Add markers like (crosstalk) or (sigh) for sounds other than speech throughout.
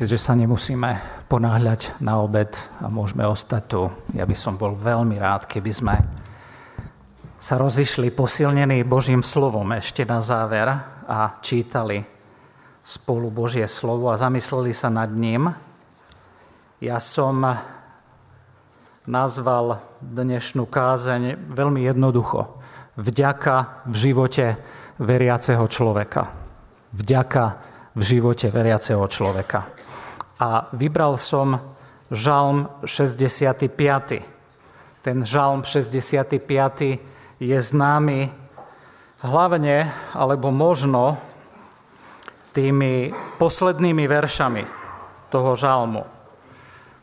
keďže sa nemusíme ponáhľať na obed a môžeme ostať tu, ja by som bol veľmi rád, keby sme sa rozišli posilnení Božím slovom ešte na záver a čítali spolu Božie slovo a zamysleli sa nad ním. Ja som nazval dnešnú kázeň veľmi jednoducho. Vďaka v živote veriaceho človeka. Vďaka v živote veriaceho človeka. A vybral som žalm 65. Ten žalm 65. je známy hlavne, alebo možno tými poslednými veršami toho žalmu,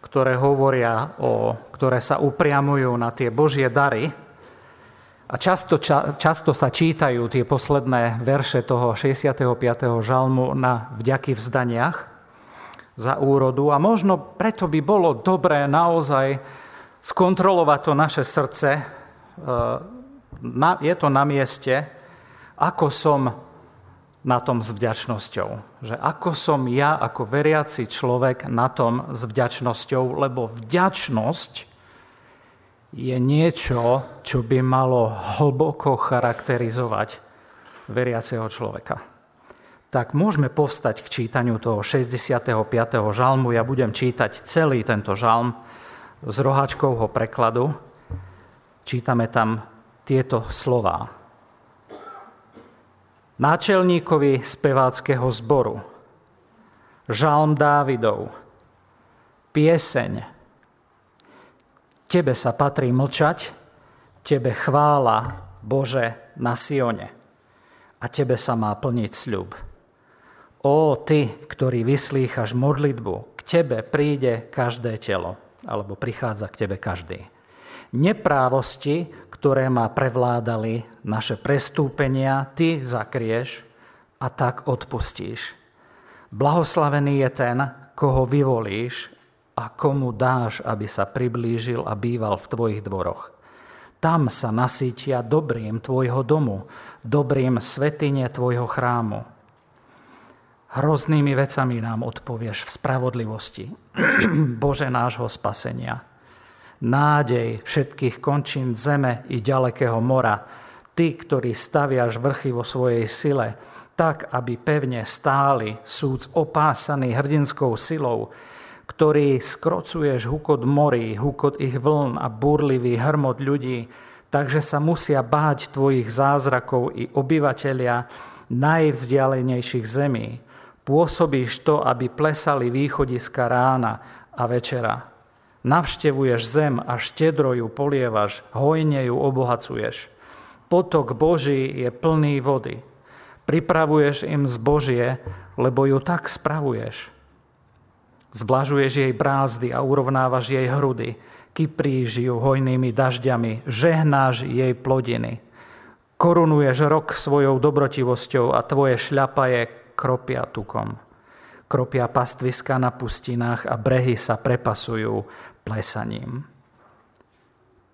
ktoré hovoria o, ktoré sa upriamujú na tie Božie dary, a často, ča, často sa čítajú tie posledné verše toho 65. žalmu na vďaky vzdaniach za úrodu a možno preto by bolo dobré naozaj skontrolovať to naše srdce. E, je to na mieste, ako som na tom s vďačnosťou. Že ako som ja, ako veriaci človek na tom s vďačnosťou, lebo vďačnosť je niečo, čo by malo hlboko charakterizovať veriaceho človeka. Tak môžeme povstať k čítaniu toho 65. žalmu. Ja budem čítať celý tento žalm z roháčkovho prekladu. Čítame tam tieto slová. Náčelníkovi speváckého zboru. Žalm Dávidov. Pieseň Tebe sa patrí mlčať, Tebe chvála, Bože, na Sione. A Tebe sa má plniť sľub. Ó, Ty, ktorý vyslýchaš modlitbu, k Tebe príde každé telo, alebo prichádza k Tebe každý. Neprávosti, ktoré ma prevládali, naše prestúpenia, Ty zakrieš a tak odpustíš. Blahoslavený je ten, koho vyvolíš a komu dáš, aby sa priblížil a býval v tvojich dvoroch. Tam sa nasítia dobrým tvojho domu, dobrým svetine tvojho chrámu. Hroznými vecami nám odpovieš v spravodlivosti, (clears throat) Bože nášho spasenia. Nádej všetkých končín zeme i ďalekého mora, Ty, ktorý staviaš vrchy vo svojej sile, tak, aby pevne stáli, súc opásaný hrdinskou silou, ktorý skrocuješ hukot morí, hukot ich vln a burlivý hrmot ľudí, takže sa musia báť tvojich zázrakov i obyvateľia najvzdialenejších zemí. Pôsobíš to, aby plesali východiska rána a večera. Navštevuješ zem a štedro ju polievaš, hojne ju obohacuješ. Potok Boží je plný vody. Pripravuješ im zbožie, lebo ju tak spravuješ. Zblažuješ jej brázdy a urovnávaš jej hrudy. Kypríš ju hojnými dažďami, žehnáš jej plodiny. Korunuješ rok svojou dobrotivosťou a tvoje šľapaje kropia tukom. Kropia pastviska na pustinách a brehy sa prepasujú plesaním.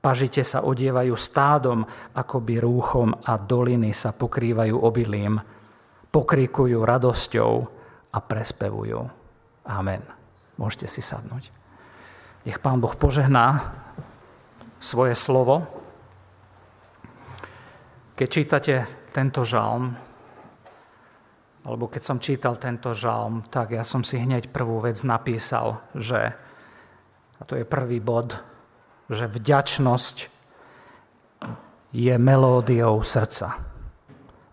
Pažite sa odievajú stádom, akoby rúchom a doliny sa pokrývajú obilím. Pokrikujú radosťou a prespevujú. Amen. Môžete si sadnúť. Nech Pán Boh požehná svoje slovo. Keď čítate tento žalm, alebo keď som čítal tento žalm, tak ja som si hneď prvú vec napísal, že, a to je prvý bod, že vďačnosť je melódiou srdca.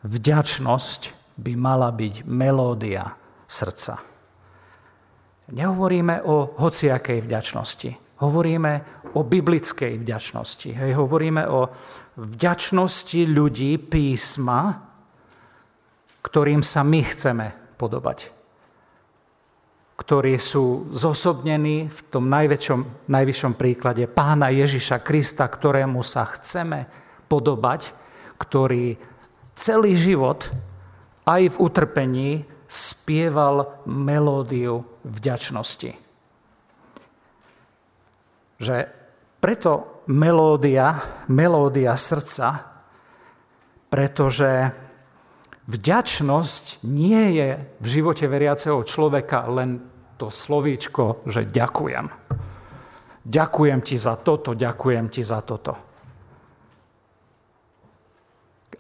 Vďačnosť by mala byť melódia srdca. Nehovoríme o hociakej vďačnosti. Hovoríme o biblickej vďačnosti. Hej, hovoríme o vďačnosti ľudí písma, ktorým sa my chceme podobať. Ktorí sú zosobnení v tom najväčšom, najvyššom príklade pána Ježiša Krista, ktorému sa chceme podobať, ktorý celý život aj v utrpení spieval melódiu vďačnosti. Že preto melódia, melódia srdca, pretože vďačnosť nie je v živote veriaceho človeka len to slovíčko, že ďakujem. Ďakujem ti za toto, ďakujem ti za toto.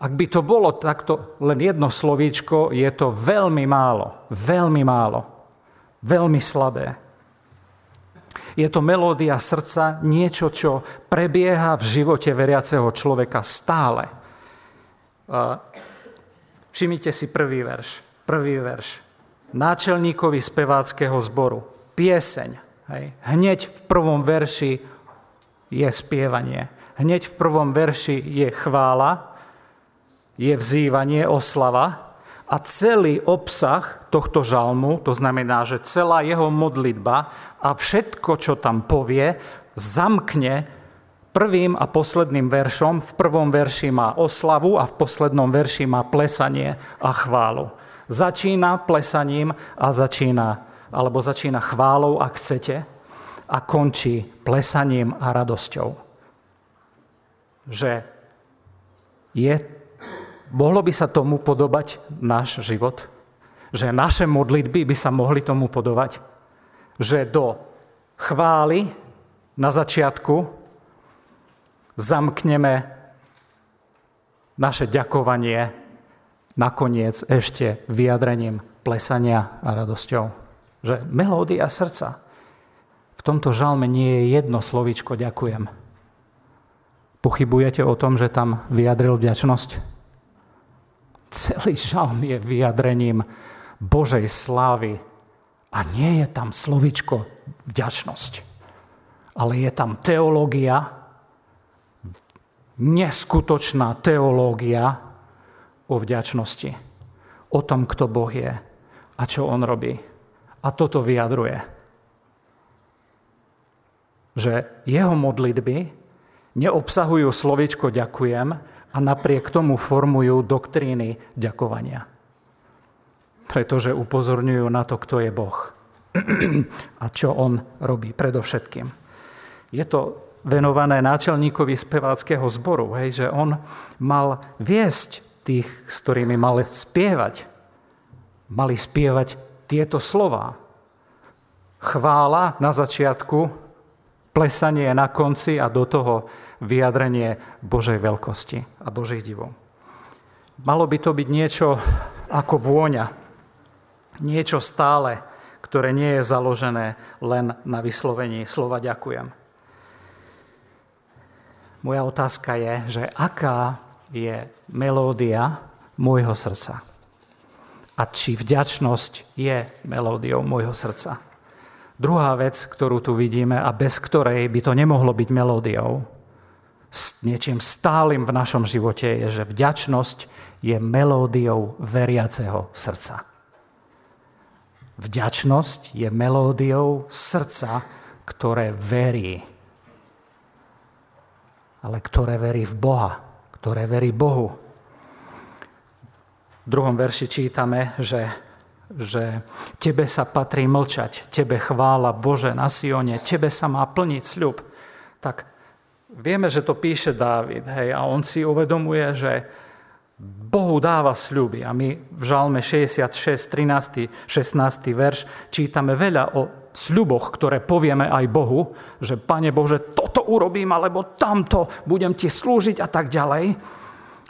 Ak by to bolo takto len jedno slovíčko, je to veľmi málo, veľmi málo, veľmi slabé. Je to melódia srdca, niečo, čo prebieha v živote veriaceho človeka stále. Všimnite si prvý verš. Prvý verš. Náčelníkovi speváckého zboru. Pieseň. Hej. Hneď v prvom verši je spievanie. Hneď v prvom verši je chvála, je vzývanie, oslava a celý obsah tohto žalmu, to znamená, že celá jeho modlitba a všetko, čo tam povie, zamkne prvým a posledným veršom. V prvom verši má oslavu a v poslednom verši má plesanie a chválu. Začína plesaním a začína, alebo začína chválou, ak chcete, a končí plesaním a radosťou. Že je Mohlo by sa tomu podobať náš život? Že naše modlitby by sa mohli tomu podobať? Že do chvály na začiatku zamkneme naše ďakovanie nakoniec ešte vyjadrením plesania a radosťou. Že melódia srdca. V tomto žalme nie je jedno slovíčko ďakujem. Pochybujete o tom, že tam vyjadril vďačnosť? Celý žalm je vyjadrením Božej slávy a nie je tam slovičko vďačnosť, ale je tam teológia, neskutočná teológia o vďačnosti, o tom, kto Boh je a čo On robí. A toto vyjadruje. Že jeho modlitby neobsahujú slovičko ďakujem, a napriek tomu formujú doktríny ďakovania. Pretože upozorňujú na to, kto je Boh (clears throat) a čo on robí predovšetkým. Je to venované náčelníkovi speváckého zboru, hej, že on mal viesť tých, s ktorými mal spievať. Mali spievať tieto slova. Chvála na začiatku, plesanie na konci a do toho vyjadrenie Božej veľkosti a Božích divov. Malo by to byť niečo ako vôňa, niečo stále, ktoré nie je založené len na vyslovení slova ďakujem. Moja otázka je, že aká je melódia môjho srdca a či vďačnosť je melódiou môjho srdca. Druhá vec, ktorú tu vidíme a bez ktorej by to nemohlo byť melódiou, s niečím stálym v našom živote je, že vďačnosť je melódiou veriaceho srdca. Vďačnosť je melódiou srdca, ktoré verí. Ale ktoré verí v Boha, ktoré verí Bohu. V druhom verši čítame, že, že tebe sa patrí mlčať, tebe chvála Bože na Sione, tebe sa má plniť sľub. Tak Vieme, že to píše Dávid hej, a on si uvedomuje, že Bohu dáva sľuby. A my v Žalme 66, 13, 16 verš čítame veľa o sľuboch, ktoré povieme aj Bohu, že Pane Bože, toto urobím, alebo tamto, budem ti slúžiť a tak ďalej.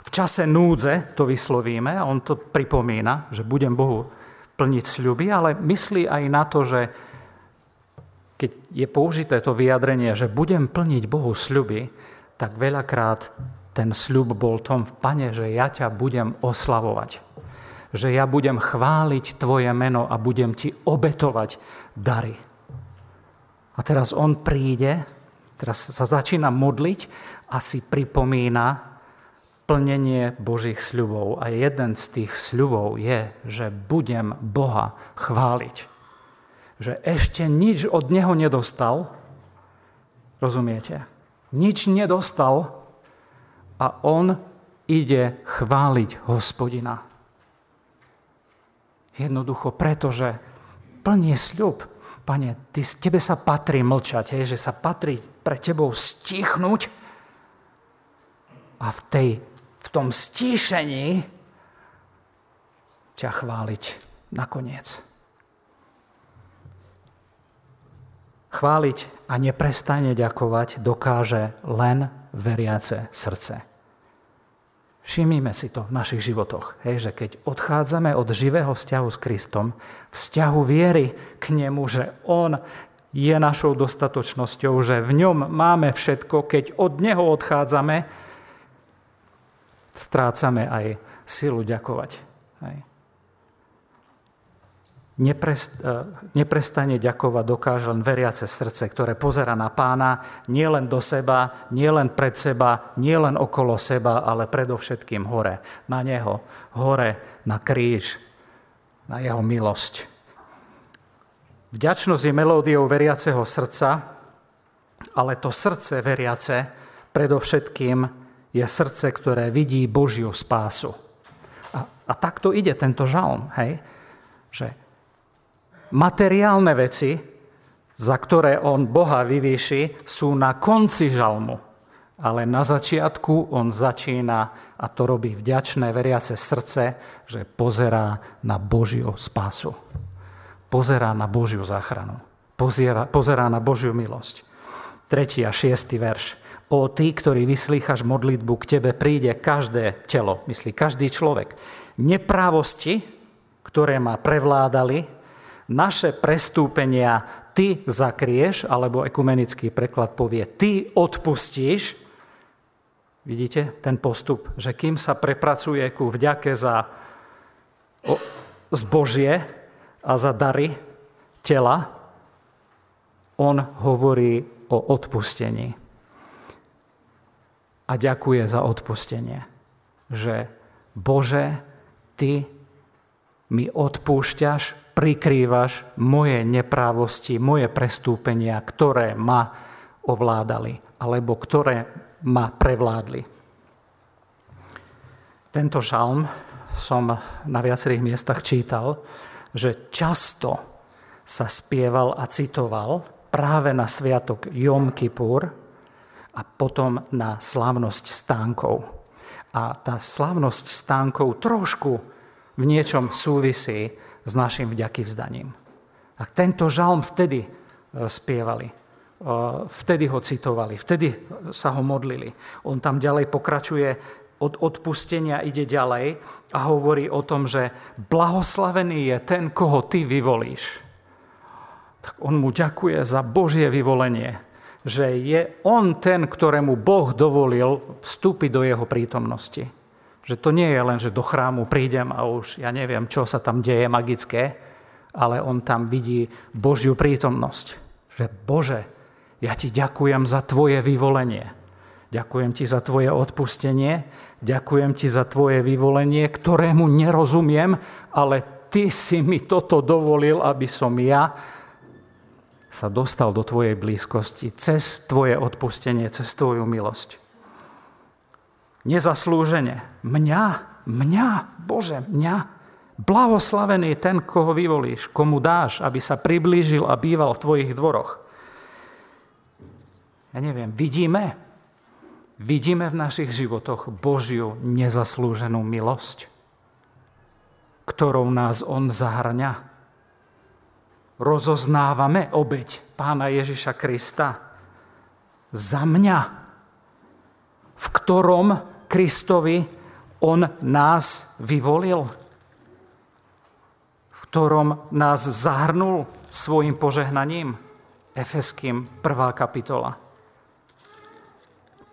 V čase núdze to vyslovíme a on to pripomína, že budem Bohu plniť sľuby, ale myslí aj na to, že keď je použité to vyjadrenie, že budem plniť Bohu sľuby, tak veľakrát ten sľub bol tom v pane, že ja ťa budem oslavovať. Že ja budem chváliť tvoje meno a budem ti obetovať dary. A teraz on príde, teraz sa začína modliť a si pripomína plnenie Božích sľubov. A jeden z tých sľubov je, že budem Boha chváliť že ešte nič od neho nedostal. Rozumiete? Nič nedostal a on ide chváliť hospodina. Jednoducho preto, že plní sľub. Pane, ty, tebe sa patrí mlčať, hej, že sa patrí pre tebou stichnúť a v, tej, v tom stíšení ťa chváliť nakoniec. chváliť a neprestane ďakovať dokáže len veriace srdce. Všimnime si to v našich životoch, hej, že keď odchádzame od živého vzťahu s Kristom, vzťahu viery k nemu, že On je našou dostatočnosťou, že v ňom máme všetko, keď od Neho odchádzame, strácame aj silu ďakovať. Hej. E, neprestane ďakovať dokáže len veriace srdce, ktoré pozera na pána nielen do seba, nielen pred seba, nielen okolo seba, ale predovšetkým hore. Na neho, hore, na kríž, na jeho milosť. Vďačnosť je melódiou veriaceho srdca, ale to srdce veriace predovšetkým je srdce, ktoré vidí Božiu spásu. A, a takto ide tento žalm, hej? že materiálne veci, za ktoré on Boha vyvýši, sú na konci žalmu. Ale na začiatku on začína, a to robí vďačné veriace srdce, že pozerá na Božiu spásu. Pozerá na Božiu záchranu. Pozerá, pozerá na Božiu milosť. Tretí a šiestý verš. O ty, ktorý vyslýchaš modlitbu, k tebe príde každé telo, myslí každý človek. Neprávosti, ktoré ma prevládali, naše prestúpenia ty zakrieš, alebo ekumenický preklad povie, ty odpustíš. Vidíte ten postup, že kým sa prepracuje ku vďake za zbožie a za dary tela, on hovorí o odpustení. A ďakuje za odpustenie. Že Bože, Ty mi odpúšťaš prikrývaš moje neprávosti, moje prestúpenia, ktoré ma ovládali alebo ktoré ma prevládli. Tento žalm som na viacerých miestach čítal, že často sa spieval a citoval práve na sviatok Jom Kippur a potom na slávnosť stánkov. A tá slávnosť stánkov trošku v niečom súvisí s našim vďaky vzdaním. A tento žalm vtedy e, spievali, e, vtedy ho citovali, vtedy sa ho modlili. On tam ďalej pokračuje, od odpustenia ide ďalej a hovorí o tom, že blahoslavený je ten, koho ty vyvolíš. Tak on mu ďakuje za Božie vyvolenie, že je on ten, ktorému Boh dovolil vstúpiť do jeho prítomnosti. Že to nie je len, že do chrámu prídem a už ja neviem, čo sa tam deje magické, ale on tam vidí Božiu prítomnosť. Že Bože, ja ti ďakujem za tvoje vyvolenie. Ďakujem ti za tvoje odpustenie, ďakujem ti za tvoje vyvolenie, ktorému nerozumiem, ale ty si mi toto dovolil, aby som ja sa dostal do tvojej blízkosti cez tvoje odpustenie, cez tvoju milosť nezaslúžene. Mňa, mňa, Bože, mňa. Blahoslavený ten, koho vyvolíš, komu dáš, aby sa priblížil a býval v tvojich dvoroch. Ja neviem, vidíme, vidíme v našich životoch Božiu nezaslúženú milosť, ktorou nás On zahrňa. Rozoznávame obeď Pána Ježiša Krista za mňa, v ktorom Kristovi on nás vyvolil, v ktorom nás zahrnul svojim požehnaním. Efeským 1. kapitola.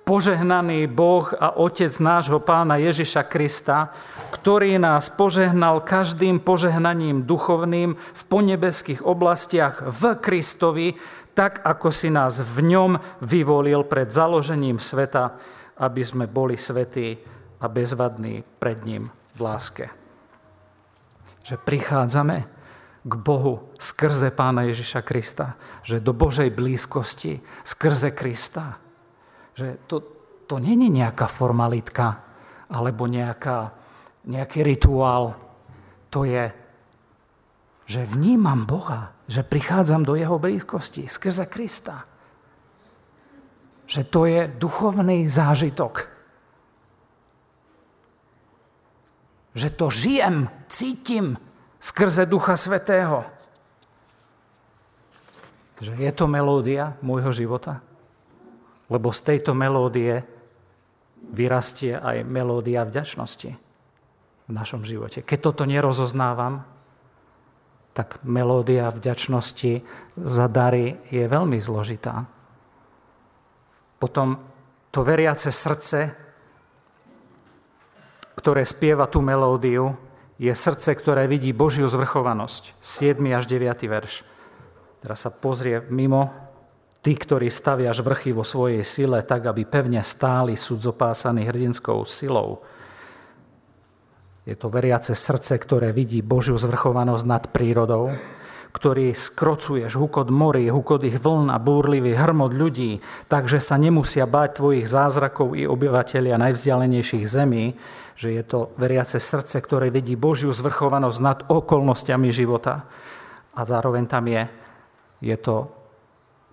Požehnaný Boh a Otec nášho Pána Ježiša Krista, ktorý nás požehnal každým požehnaním duchovným v ponebeských oblastiach v Kristovi, tak ako si nás v ňom vyvolil pred založením sveta, aby sme boli svetí a bezvadní pred ním v láske. Že prichádzame k Bohu skrze Pána Ježiša Krista. Že do Božej blízkosti skrze Krista. Že to, to není nejaká formalitka alebo nejaká, nejaký rituál. To je, že vnímam Boha, že prichádzam do Jeho blízkosti skrze Krista že to je duchovný zážitok. Že to žijem, cítim skrze Ducha Svetého. Že je to melódia môjho života? Lebo z tejto melódie vyrastie aj melódia vďačnosti v našom živote. Keď toto nerozoznávam, tak melódia vďačnosti za dary je veľmi zložitá. Potom to veriace srdce, ktoré spieva tú melódiu, je srdce, ktoré vidí Božiu zvrchovanosť. 7. až 9. verš. Teraz sa pozrie mimo. Tí, ktorí staviaš vrchy vo svojej sile, tak aby pevne stáli sudzopásaný hrdinskou silou. Je to veriace srdce, ktoré vidí Božiu zvrchovanosť nad prírodou, ktorý skrocuješ hukot morí, hukot ich vln a búrlivý hrmot ľudí, takže sa nemusia báť tvojich zázrakov i obyvateľia najvzdialenejších zemí, že je to veriace srdce, ktoré vidí Božiu zvrchovanosť nad okolnostiami života. A zároveň tam je je to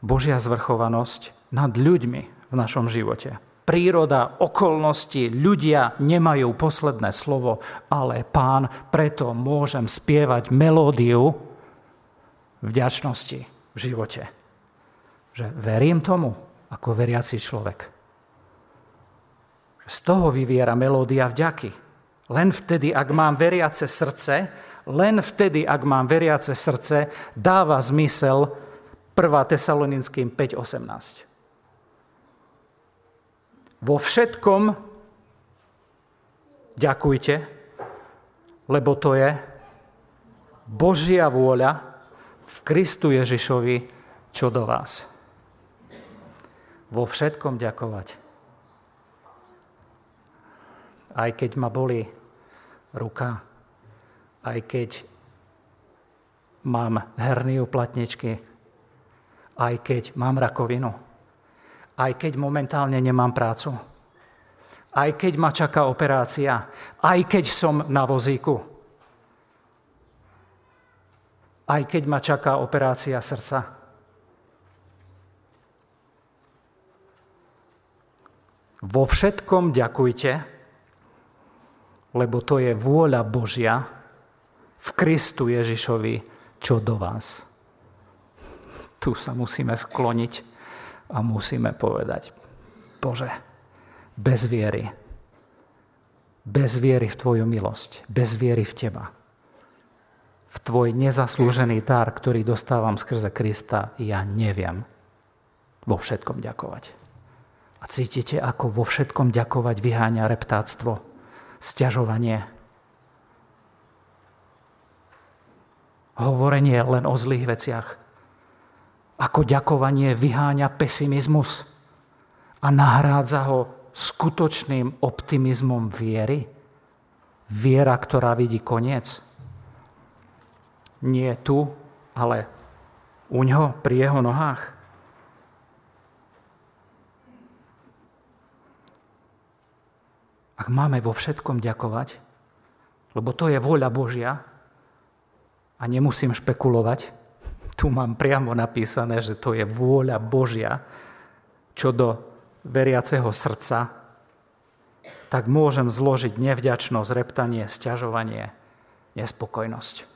Božia zvrchovanosť nad ľuďmi v našom živote. Príroda, okolnosti, ľudia nemajú posledné slovo, ale pán, preto môžem spievať melódiu vďačnosti v živote. Že verím tomu ako veriaci človek. Z toho vyviera melódia vďaky. Len vtedy, ak mám veriace srdce, len vtedy, ak mám veriace srdce, dáva zmysel 1. Tesaloninským 5.18. Vo všetkom ďakujte, lebo to je Božia vôľa v Kristu Ježišovi, čo do vás. Vo všetkom ďakovať. Aj keď ma boli ruka, aj keď mám herný uplatničky, aj keď mám rakovinu, aj keď momentálne nemám prácu, aj keď ma čaká operácia, aj keď som na vozíku, aj keď ma čaká operácia srdca. Vo všetkom ďakujte, lebo to je vôľa Božia, v Kristu Ježišovi, čo do vás. Tu sa musíme skloniť a musíme povedať, Bože, bez viery, bez viery v Tvoju milosť, bez viery v Teba, v Tvoj nezaslúžený dar, ktorý dostávam skrze Krista, ja neviem vo všetkom ďakovať. A cítite, ako vo všetkom ďakovať vyháňa reptáctvo, stiažovanie, hovorenie len o zlých veciach. Ako ďakovanie vyháňa pesimizmus a nahrádza ho skutočným optimizmom viery. Viera, ktorá vidí koniec. Nie tu, ale u ňo, pri jeho nohách. Ak máme vo všetkom ďakovať, lebo to je vôľa Božia, a nemusím špekulovať. (laughs) Tu mám priamo napísané, že to je vôľa Božia, čo do veriaceho srdca, tak môžem zložiť nevďačnosť, reptanie, sťažovanie, nespokojnosť.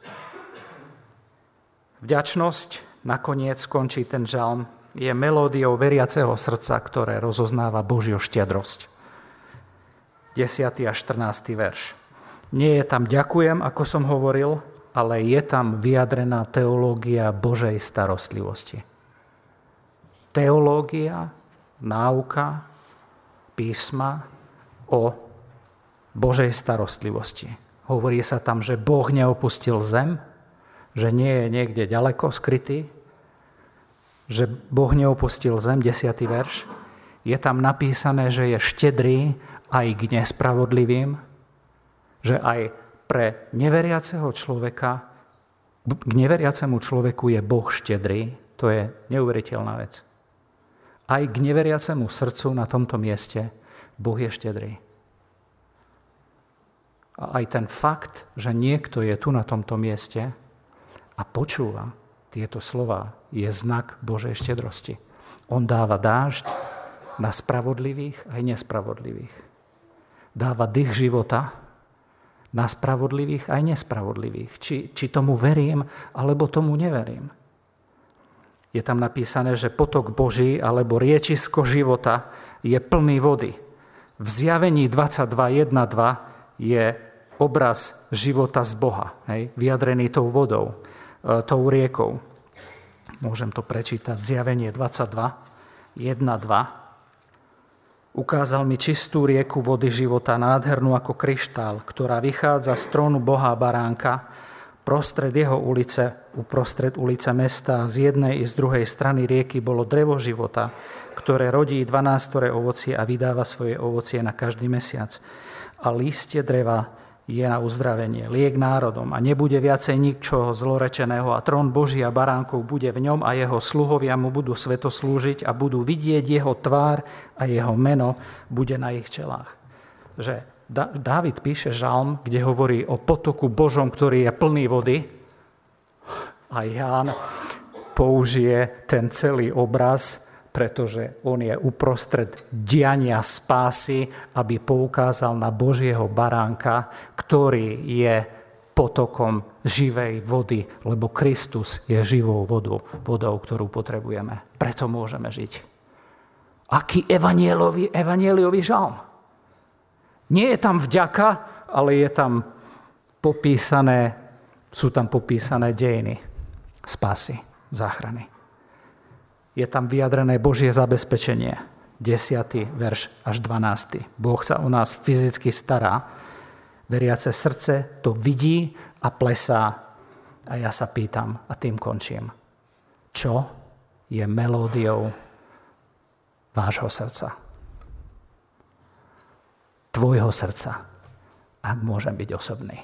Vďačnosť, nakoniec skončí ten žalm, je melódiou veriaceho srdca, ktoré rozoznáva Božiu štiadrosť. 10. a 14. verš. Nie je tam ďakujem, ako som hovoril, ale je tam vyjadrená teológia Božej starostlivosti. Teológia, náuka, písma o Božej starostlivosti. Hovorí sa tam, že Boh neopustil zem, že nie je niekde ďaleko skrytý, že Boh neopustil zem, desiatý verš. Je tam napísané, že je štedrý aj k nespravodlivým, že aj pre neveriaceho človeka, k neveriacemu človeku je Boh štedrý, to je neuveriteľná vec. Aj k neveriacemu srdcu na tomto mieste Boh je štedrý. A aj ten fakt, že niekto je tu na tomto mieste a počúva tieto slova, je znak Božej štedrosti. On dáva dážď na spravodlivých aj nespravodlivých. Dáva dých života na spravodlivých aj nespravodlivých. Či, či tomu verím, alebo tomu neverím. je tam napísané, že potok Boží alebo riečisko života je plný vody. V zjavení 22.1.2 je obraz života z Boha, hej, vyjadrený tou vodou, tou riekou. Môžem to prečítať. Zjavenie 22, 1, 2. Ukázal mi čistú rieku vody života, nádhernú ako kryštál, ktorá vychádza z trónu Boha Baránka, prostred jeho ulice, uprostred ulice mesta, z jednej i z druhej strany rieky bolo drevo života, ktoré rodí 12 ovocie a vydáva svoje ovocie na každý mesiac. A lístie dreva je na uzdravenie, liek národom. A nebude viacej ničoho zlorečeného a trón Božia baránkov bude v ňom a jeho sluhovia mu budú sveto slúžiť a budú vidieť jeho tvár a jeho meno bude na ich čelách. Že Dávid píše žalm, kde hovorí o potoku Božom, ktorý je plný vody. A Ján použije ten celý obraz pretože on je uprostred diania spásy, aby poukázal na Božieho baránka, ktorý je potokom živej vody, lebo Kristus je živou vodou, vodou, ktorú potrebujeme. Preto môžeme žiť. Aký evanielový, evanieliový žalm? Nie je tam vďaka, ale je tam popísané, sú tam popísané dejiny spásy, záchrany je tam vyjadrené Božie zabezpečenie. 10. verš až 12. Boh sa o nás fyzicky stará. Veriace srdce to vidí a plesá. A ja sa pýtam a tým končím. Čo je melódiou vášho srdca? Tvojho srdca, ak môžem byť osobný.